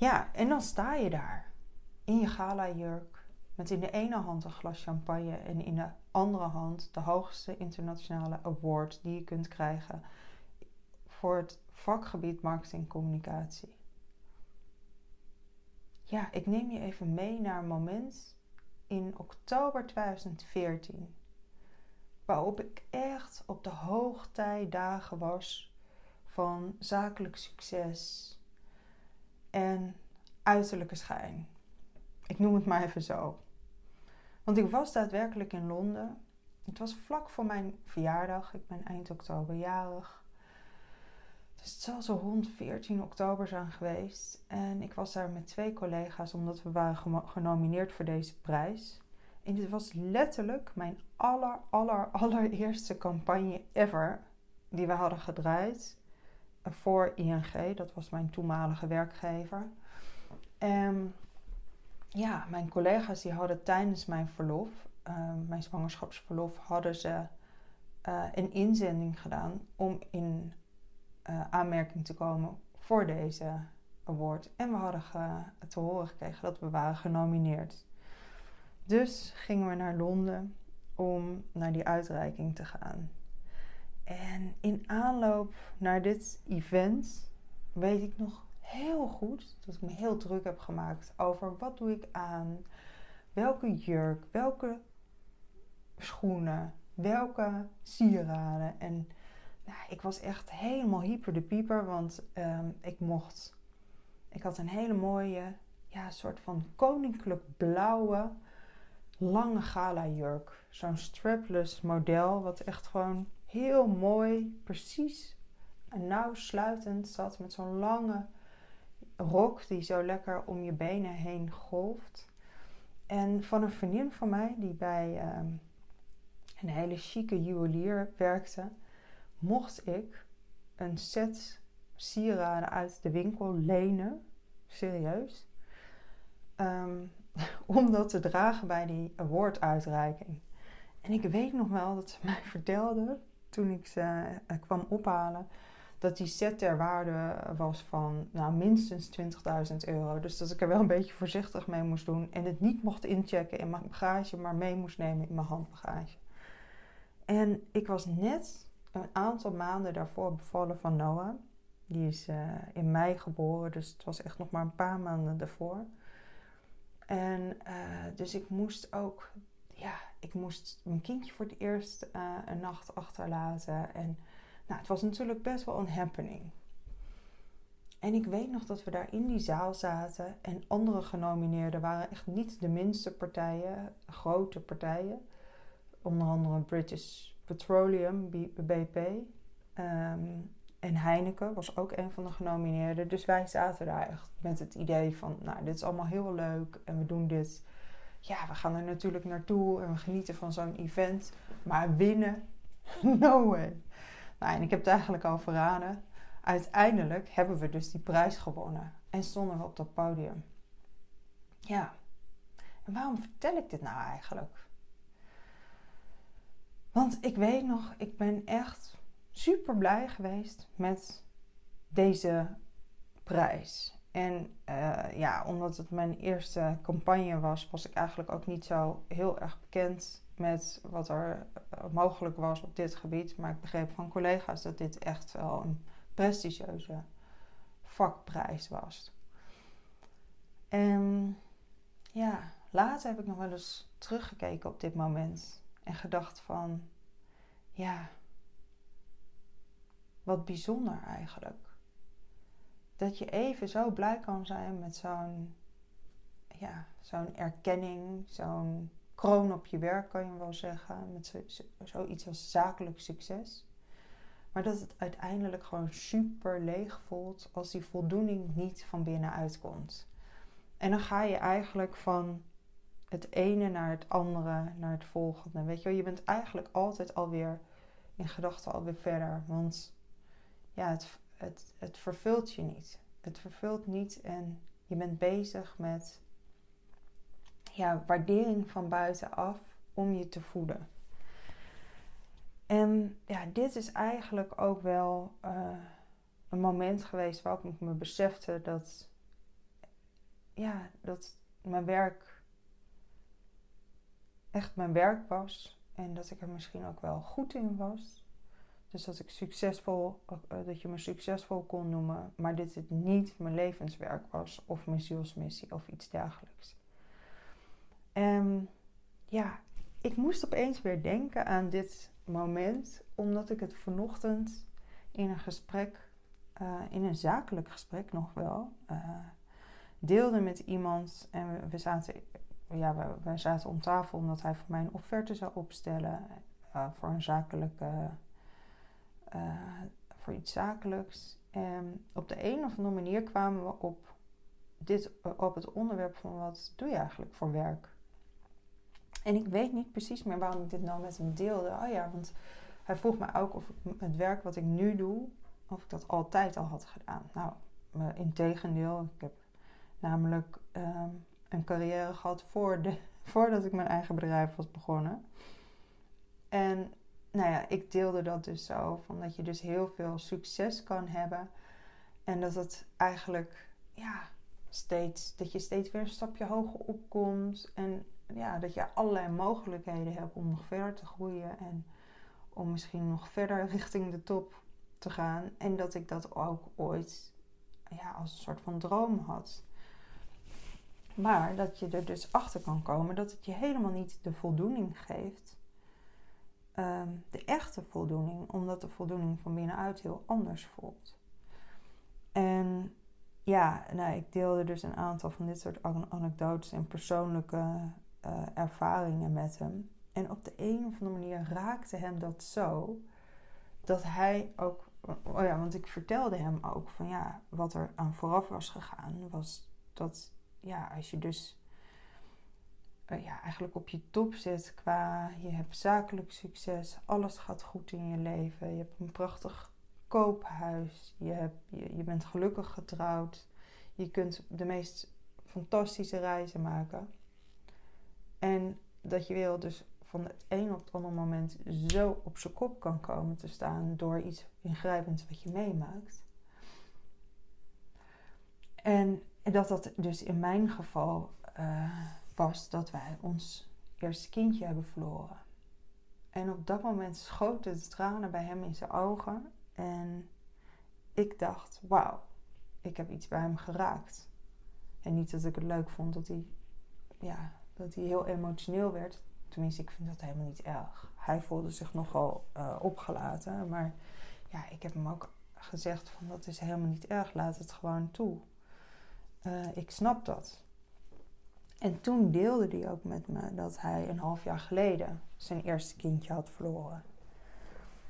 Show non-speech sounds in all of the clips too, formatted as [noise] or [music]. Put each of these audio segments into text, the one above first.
Ja, en dan sta je daar in je gala-jurk met in de ene hand een glas champagne en in de andere hand de hoogste internationale award die je kunt krijgen voor het vakgebied marketing communicatie. Ja, ik neem je even mee naar een moment in oktober 2014 waarop ik echt op de hoogtijdagen was van zakelijk succes en uiterlijke schijn. Ik noem het maar even zo. Want ik was daadwerkelijk in Londen. Het was vlak voor mijn verjaardag. Ik ben eind oktober jarig. Dus het zal zo rond 14 oktober zijn geweest. En ik was daar met twee collega's omdat we waren genomineerd voor deze prijs. En dit was letterlijk mijn aller, aller, [laughs] allereerste campagne ever die we hadden gedraaid voor ING. Dat was mijn toenmalige werkgever. En ja, mijn collega's die hadden tijdens mijn verlof, uh, mijn zwangerschapsverlof, hadden ze uh, een inzending gedaan om in uh, aanmerking te komen voor deze award. En we hadden te horen gekregen dat we waren genomineerd. Dus gingen we naar Londen om naar die uitreiking te gaan. En in aanloop naar dit event weet ik nog heel goed dat ik me heel druk heb gemaakt over wat doe ik aan, welke jurk, welke schoenen, welke sieraden. En nou, ik was echt helemaal hyper de pieper, want ehm, ik mocht, ik had een hele mooie, ja, soort van koninklijk blauwe, lange gala jurk. Zo'n strapless model, wat echt gewoon heel mooi, precies en nauw sluitend zat met zo'n lange rok die zo lekker om je benen heen golft. En van een vriendin van mij die bij ehm, een hele chique juwelier werkte, mocht ik een set sieraden uit de winkel lenen. Serieus. Um, [laughs] om dat te dragen bij die awarduitreiking. En ik weet nog wel dat ze mij vertelde toen ik ze uh, kwam ophalen dat die set ter waarde was van nou, minstens 20.000 euro. Dus dat ik er wel een beetje voorzichtig mee moest doen. En het niet mocht inchecken in mijn bagage, maar mee moest nemen in mijn handbagage. En ik was net een aantal maanden daarvoor bevallen van Noah. Die is uh, in mei geboren, dus het was echt nog maar een paar maanden daarvoor. En uh, dus ik moest ook, ja, ik moest mijn kindje voor het eerst uh, een nacht achterlaten. En nou, het was natuurlijk best wel een happening. En ik weet nog dat we daar in die zaal zaten en andere genomineerden waren echt niet de minste partijen, grote partijen. Onder andere British Petroleum, BP. Ehm, en Heineken was ook een van de genomineerden. Dus wij zaten daar echt met het idee van, nou, dit is allemaal heel leuk en we doen dit. Ja, we gaan er natuurlijk naartoe en we genieten van zo'n event. Maar winnen? [laughs] No way. Nou, en ik heb het eigenlijk al verraden. Uiteindelijk hebben we dus die prijs gewonnen en stonden we op dat podium. Ja, en waarom vertel ik dit nou eigenlijk? Want ik weet nog, ik ben echt super blij geweest met deze prijs. En uh, ja, omdat het mijn eerste campagne was, was ik eigenlijk ook niet zo heel erg bekend met wat er eh, mogelijk was op dit gebied. Maar ik begreep van collega's dat dit echt wel een prestigieuze vakprijs was. En ja, later heb ik nog wel eens teruggekeken op dit moment en gedacht van, ja, wat bijzonder eigenlijk. Dat je even zo blij kan zijn met zo'n, ja, zo'n erkenning, zo'n kroon op je werk, kan je wel zeggen. Met zoiets als zakelijk succes. Maar dat het uiteindelijk gewoon super leeg voelt als die voldoening niet van binnenuit komt. En dan ga je eigenlijk van het ene naar het andere, naar het volgende. Weet je wel, je bent eigenlijk altijd alweer in gedachten alweer verder. Want ja, het, het, het vervult je niet. Het vervult niet en je bent bezig met ja, waardering van buitenaf om je te voeden. En ja, dit is eigenlijk ook wel uh, een moment geweest waarop ik me besefte dat ja, dat mijn werk echt mijn werk was. En dat ik er misschien ook wel goed in was. Dus dat ik succesvol, uh, dat je me succesvol kon noemen, maar dit het niet mijn levenswerk was of mijn zielsmissie of iets dergelijks. En ja, ik moest opeens weer denken aan dit moment, omdat ik het vanochtend in een gesprek, uh, in een zakelijk gesprek nog wel, deelde met iemand. En we, zaten, ja, we, we, zaten om tafel omdat hij voor mij een offerte zou opstellen voor een zakelijke uh, voor iets zakelijks. En op de een of andere manier kwamen we op, dit, op het onderwerp van wat doe je eigenlijk voor werk? En ik weet niet precies meer waarom ik dit nou met hem deelde. Oh ja, want hij vroeg me ook of het werk wat ik nu doe, of ik dat altijd al had gedaan. Nou, in tegendeel, ik heb namelijk um, een carrière gehad voor de, [laughs] voordat ik mijn eigen bedrijf was begonnen. En nou ja, ik deelde dat dus zo. Van dat je dus heel veel succes kan hebben. En dat het eigenlijk, ja, steeds, dat je steeds weer een stapje hoger opkomt. En ja, dat je allerlei mogelijkheden hebt om nog verder te groeien. En om misschien nog verder [laughs] richting de top te gaan. En dat ik dat ook ooit ja, als een soort van droom had. Maar dat je er dus achter kan komen dat het je helemaal niet de voldoening geeft Ehm, de echte voldoening, omdat de voldoening van binnenuit heel anders voelt. En ja, nou, ik deelde dus een aantal van dit soort anekdotes en persoonlijke uh, ervaringen met hem. En op de een of andere manier raakte hem dat zo dat hij ook. Oh ja, want ik vertelde hem ook van ja, wat er aan vooraf was gegaan, was dat ja, als je dus uh, ja, eigenlijk op je top zit qua je hebt zakelijk succes, alles gaat goed in je leven, je hebt een prachtig koophuis, je, hebt, je, je bent gelukkig getrouwd, je kunt de meest fantastische reizen maken. En dat je wil dus van het een op het andere moment zo op zijn kop kan komen te staan door iets ingrijpends wat je meemaakt. En dat dat dus in mijn geval uh, dat wij ons eerste kindje hebben verloren. En op dat moment schoten de tranen bij hem in zijn ogen. En ik dacht, wauw, ik heb iets bij hem geraakt. En niet dat ik het leuk vond dat hij, ja, dat hij heel emotioneel werd. Tenminste, ik vind dat helemaal niet erg. Hij voelde zich nogal uh, opgelaten. Maar ja, ik heb hem ook gezegd van dat is helemaal niet erg. Laat het gewoon toe. Uh, ik snap dat. En toen deelde hij ook met me dat hij een half jaar geleden zijn eerste kindje had verloren.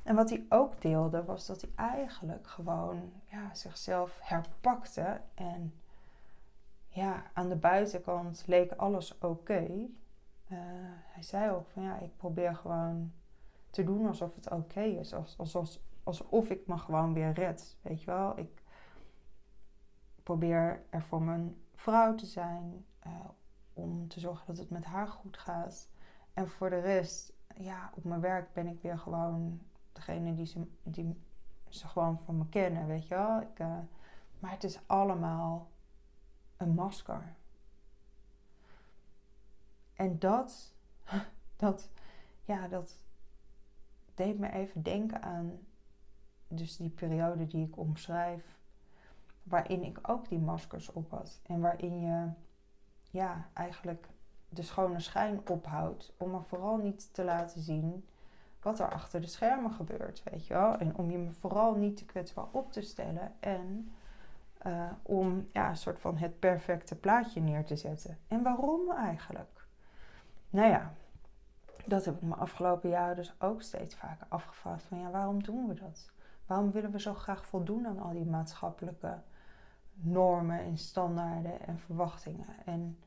En wat hij ook deelde was dat hij eigenlijk gewoon ja, zichzelf herpakte. En ja, aan de buitenkant leek alles oké. Eh, hij zei ook van ja, ik probeer gewoon te doen alsof het oké is. Alsof, alsof ik me gewoon weer red. Weet je wel, ik probeer er voor mijn vrouw te zijn. Uh, om te zorgen dat het met haar goed gaat. En voor de rest, ja, op mijn werk ben ik weer gewoon degene die ze, die ze gewoon van me kennen, weet je wel. Ik, uh, maar het is allemaal een masker. En dat, [laughs] dat, ja, dat deed me even denken aan dus die periode die ik omschrijf, waarin ik ook die maskers op had. En waarin je ja, eigenlijk de schone schijn ophoudt. Om me vooral niet te laten zien wat er achter de schermen gebeurt, weet je wel. En om je me vooral niet te kwetsbaar op te stellen. En uh, om ja, een soort van het perfecte plaatje neer te zetten. En waarom eigenlijk? Nou ja, dat heb ik me afgelopen jaren dus ook steeds vaker afgevraagd. Van ja, waarom doen we dat? Waarom willen we zo graag voldoen aan al die maatschappelijke normen en standaarden en verwachtingen. En,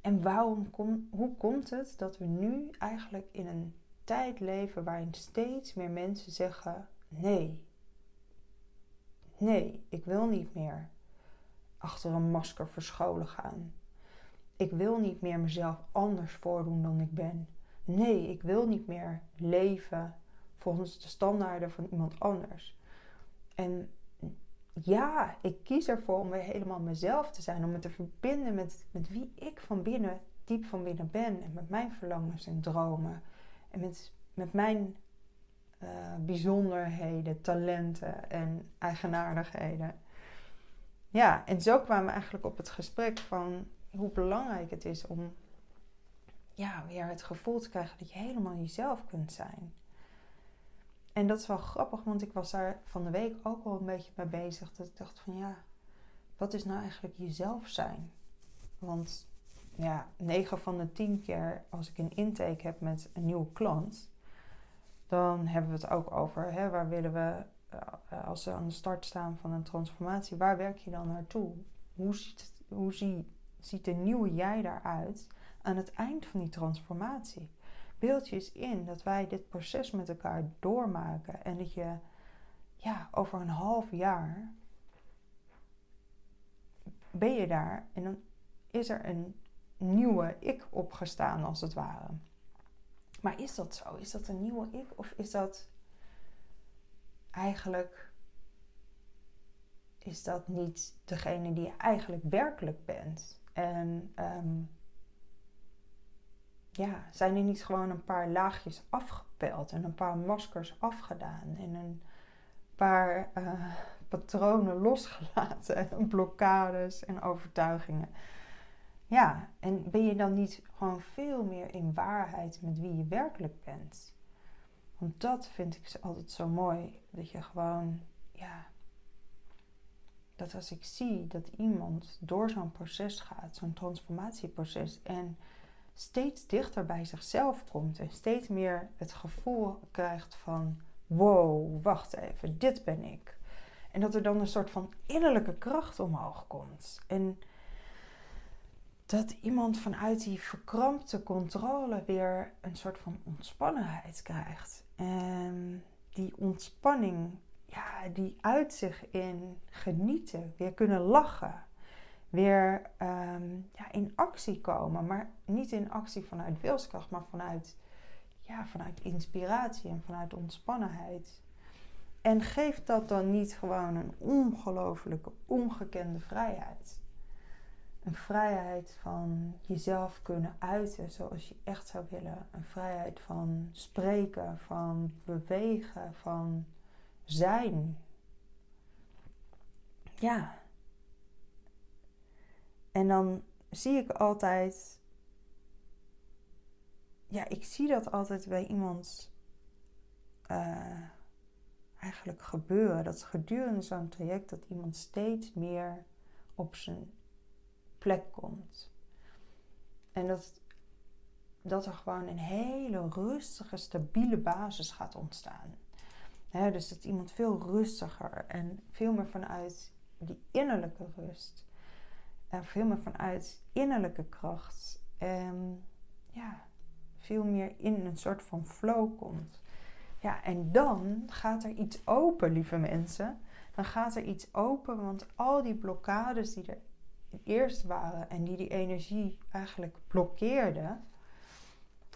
en waarom hoe komt het dat we nu eigenlijk in een tijd leven waarin steeds meer mensen zeggen: nee, nee, ik wil niet meer achter een masker verscholen gaan. Ik wil niet meer mezelf anders voordoen dan ik ben. Nee, ik wil niet meer leven volgens de standaarden van iemand anders. En ja, ik kies ervoor om weer helemaal mezelf te zijn. Om me te verbinden met, met wie ik van binnen, diep van binnen ben. En met mijn verlangens en dromen. En met, met mijn uh, bijzonderheden, talenten en eigenaardigheden. Ja, en zo kwamen we eigenlijk op het gesprek van hoe belangrijk het is om ja, weer het gevoel te krijgen dat je helemaal jezelf kunt zijn. En dat is wel grappig, want ik was daar van de week ook al een beetje mee bezig. Dat ik dacht van ja, wat is nou eigenlijk jezelf zijn? Want ja, 9 van de 10 keer als ik een intake heb met een nieuwe klant, dan hebben we het ook over hè, waar willen we, uh, als we aan de start staan van een transformatie, waar werk je dan naartoe? Hoe ziet, hoe zie, ziet de nieuwe jij daaruit aan het eind van die transformatie? Beeld je in dat wij dit proces met elkaar doormaken en dat je ja, over een half jaar ben je daar en dan is er een nieuwe ik opgestaan als het ware. Maar is dat zo? Is dat een nieuwe ik of is dat eigenlijk is dat niet degene die je eigenlijk werkelijk bent? En um, ja, zijn er niet gewoon een paar laagjes afgepeld en een paar maskers afgedaan en een paar uh, patronen losgelaten, [laughs] en blokkades en overtuigingen? Ja, en ben je dan niet gewoon veel meer in waarheid met wie je werkelijk bent? Want dat vind ik altijd zo mooi. Dat je gewoon, ja, dat als ik zie dat iemand door zo'n proces gaat, zo'n transformatieproces, en steeds dichter bij zichzelf komt en steeds meer het gevoel krijgt van: wow, wacht even, dit ben ik. En dat er dan een soort van innerlijke kracht omhoog komt. En dat iemand vanuit die verkrampte controle weer een soort van ontspannenheid krijgt. En die ontspanning, ja, die uit zich in genieten, weer kunnen lachen weer ehm, ja, in actie komen. Maar niet in actie vanuit wilskracht, maar vanuit, ja, vanuit inspiratie en vanuit ontspannenheid. En geeft dat dan niet gewoon een ongelofelijke, ongekende vrijheid? Een vrijheid van jezelf kunnen uiten zoals je echt zou willen. Een vrijheid van spreken, van bewegen, van zijn. Ja, en dan zie ik altijd, ja, ik zie dat altijd bij iemand uh, eigenlijk gebeuren. Dat gedurende zo'n traject dat iemand steeds meer op zijn plek komt. En dat, dat er gewoon een hele rustige, stabiele basis gaat ontstaan. dus dat iemand veel rustiger en veel meer vanuit die innerlijke rust er veel meer vanuit innerlijke kracht. En ja, veel meer in een soort van flow komt. Ja, en dan gaat er iets open, lieve mensen. Dan gaat er iets open, want al die blokkades die er eerst waren en die die energie eigenlijk blokkeerden,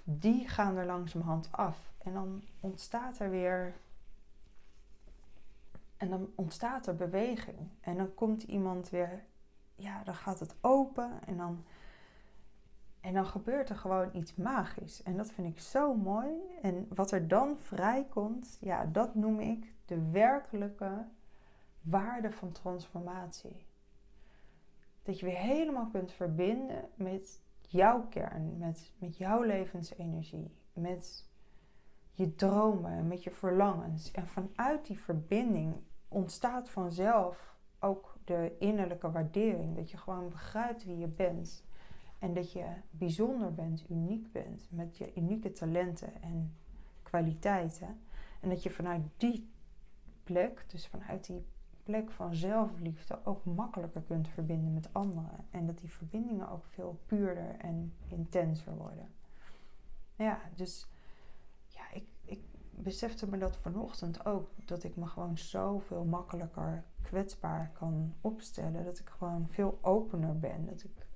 die gaan er langzamerhand af. En dan ontstaat er weer. En dan ontstaat er beweging. En dan komt iemand weer ja, dan gaat het open en dan, en dan gebeurt er gewoon iets magisch. En dat vind ik zo mooi. En wat er dan vrijkomt, ja, dat noem ik de werkelijke waarde van transformatie. Dat je weer helemaal kunt verbinden met jouw kern, met, met jouw levensenergie, met je dromen, met je verlangens. En vanuit die verbinding ontstaat vanzelf ook de innerlijke waardering. Dat je gewoon begrijpt wie je bent. En dat je bijzonder bent, uniek bent. Met je unieke talenten en kwaliteiten. En dat je vanuit die plek, dus vanuit die plek van zelfliefde, ook makkelijker kunt verbinden met anderen. En dat die verbindingen ook veel puurder en intenser worden. Ja, dus ja, ik, ik besefte me dat vanochtend ook. Dat ik me gewoon zoveel makkelijker kwetsbaar kan opstellen. Dat ik gewoon veel opener ben. Dat ik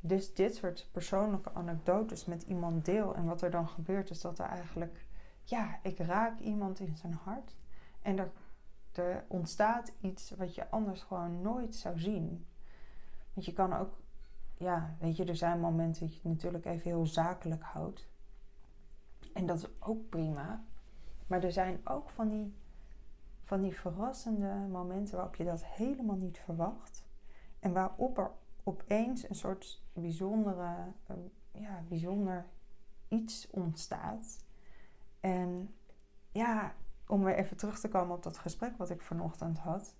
dus dit soort persoonlijke anekdotes met iemand deel. En wat er dan gebeurt is dat er eigenlijk... Ja, ik raak iemand in zijn hart. En er Er ontstaat iets wat je anders gewoon nooit zou zien. Want je kan ook, ja, weet je, er zijn momenten dat je het natuurlijk even heel zakelijk houdt. En dat is ook prima. Maar er zijn ook van die, van die verrassende momenten waarop je dat helemaal niet verwacht. En waarop er opeens een soort bijzondere, uh, ja, bijzonder iets ontstaat. En ja, om weer even terug te komen op dat gesprek wat ik vanochtend had.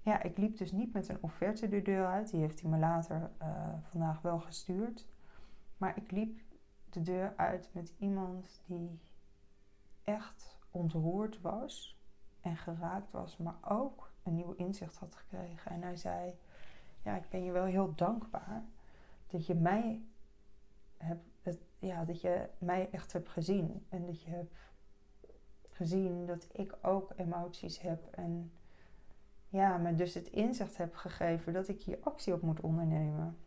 Ja, ik liep dus niet met een offerte de deur uit. Die heeft hij me later uh, vandaag wel gestuurd. Maar ik liep de deur uit met iemand die echt ontroerd was en geraakt was, maar ook een nieuw inzicht had gekregen. En hij zei: Ja, ik ben je wel heel dankbaar dat je mij hebt, ja, dat je mij echt hebt gezien en dat je hebt gezien dat ik ook emoties heb en ja, me dus het inzicht heb gegeven dat ik hier actie op moet ondernemen.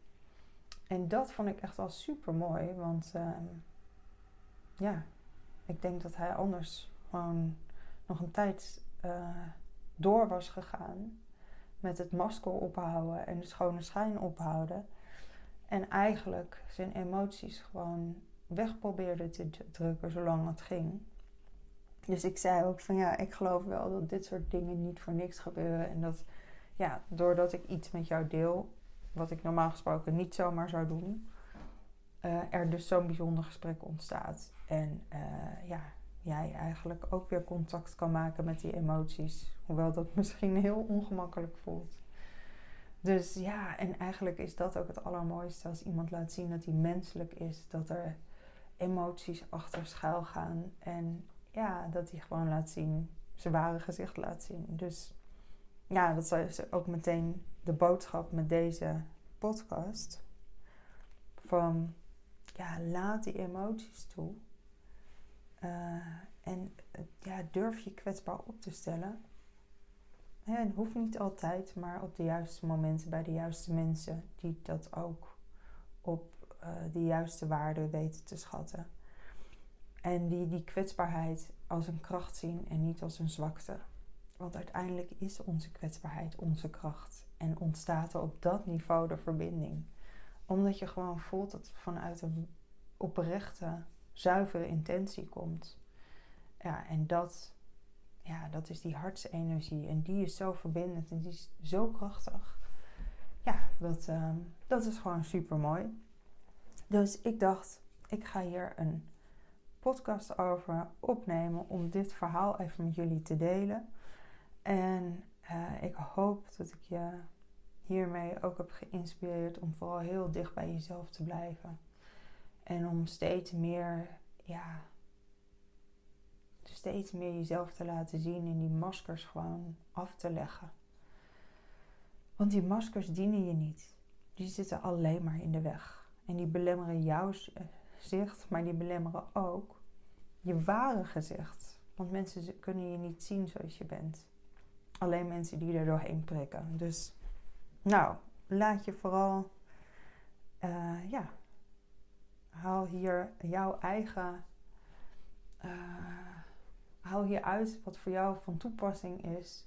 En dat vond ik echt wel super mooi, want ehm, ja, ik denk dat hij anders gewoon nog een tijd uh, door was gegaan met het masker ophouden en de schone schijn ophouden. En eigenlijk zijn emoties gewoon weg probeerde te drukken zolang het ging. Dus ik zei ook van ja, ik geloof wel dat dit soort dingen niet voor niks gebeuren. En dat ja, doordat ik iets met jou deel, wat ik normaal gesproken niet zomaar zou doen, uh, er dus zo'n bijzonder gesprek ontstaat. En uh, ja, jij eigenlijk ook weer contact kan maken met die emoties. Hoewel dat [laughs] misschien heel ongemakkelijk voelt. Dus ja, en eigenlijk is dat ook het allermooiste als iemand laat zien dat hij menselijk is. Dat er emoties achter schuil gaan. En ja, dat hij gewoon laat zien, zijn ware gezicht laat zien. Dus ja, dat is ook meteen de boodschap met deze podcast. Van ja, laat die emoties toe. Uh, en ja, durf je kwetsbaar op te stellen. En hoeft niet altijd, maar op de juiste momenten bij de juiste mensen die dat ook op uh, de juiste waarde weten te schatten. En die die kwetsbaarheid als een kracht zien en niet als een zwakte. Want uiteindelijk is onze kwetsbaarheid onze kracht. En ontstaat er op dat niveau de verbinding. Omdat je gewoon voelt dat vanuit een oprechte, zuivere intentie komt. Ja, en dat, ja, dat is die hartsenergie. En die is zo verbindend en die is zo krachtig. Ja, dat, uh, dat is gewoon super mooi. Dus ik dacht, ik ga hier een podcast over opnemen om dit verhaal even met jullie te delen. En uh, ik hoop dat ik je hiermee ook heb geïnspireerd om vooral heel dicht bij jezelf te blijven. En om steeds meer, ja, steeds meer jezelf te laten zien en die maskers gewoon af te leggen. Want die maskers dienen je niet. Die zitten alleen maar in de weg. En die belemmeren jouw zicht, maar die belemmeren ook je ware gezicht. Want mensen kunnen je niet zien zoals je bent. Alleen mensen die er doorheen prikken. Dus, nou, laat je vooral, uh, ja, haal hier jouw eigen, uh, haal hier uit wat voor jou van toepassing is.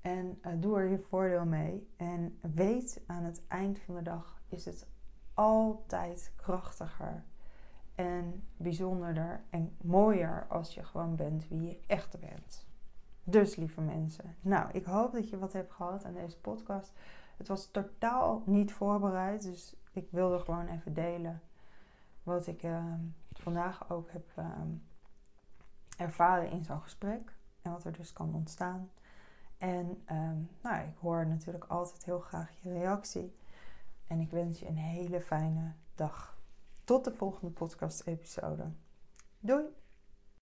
En uh, doe er je voordeel mee. En weet aan het eind van de dag is het altijd krachtiger en bijzonderder en mooier als je gewoon bent wie je echt bent. Dus lieve mensen, nou, ik hoop dat je wat hebt gehad aan deze podcast. Het was totaal niet voorbereid, dus ik wilde gewoon even delen wat ik uh, vandaag ook heb uh, ervaren in zo'n gesprek en wat er dus kan ontstaan. En uh, nou, ik hoor natuurlijk altijd heel graag je reactie. En ik wens je een hele fijne dag. Tot de volgende podcast-episode. Doei!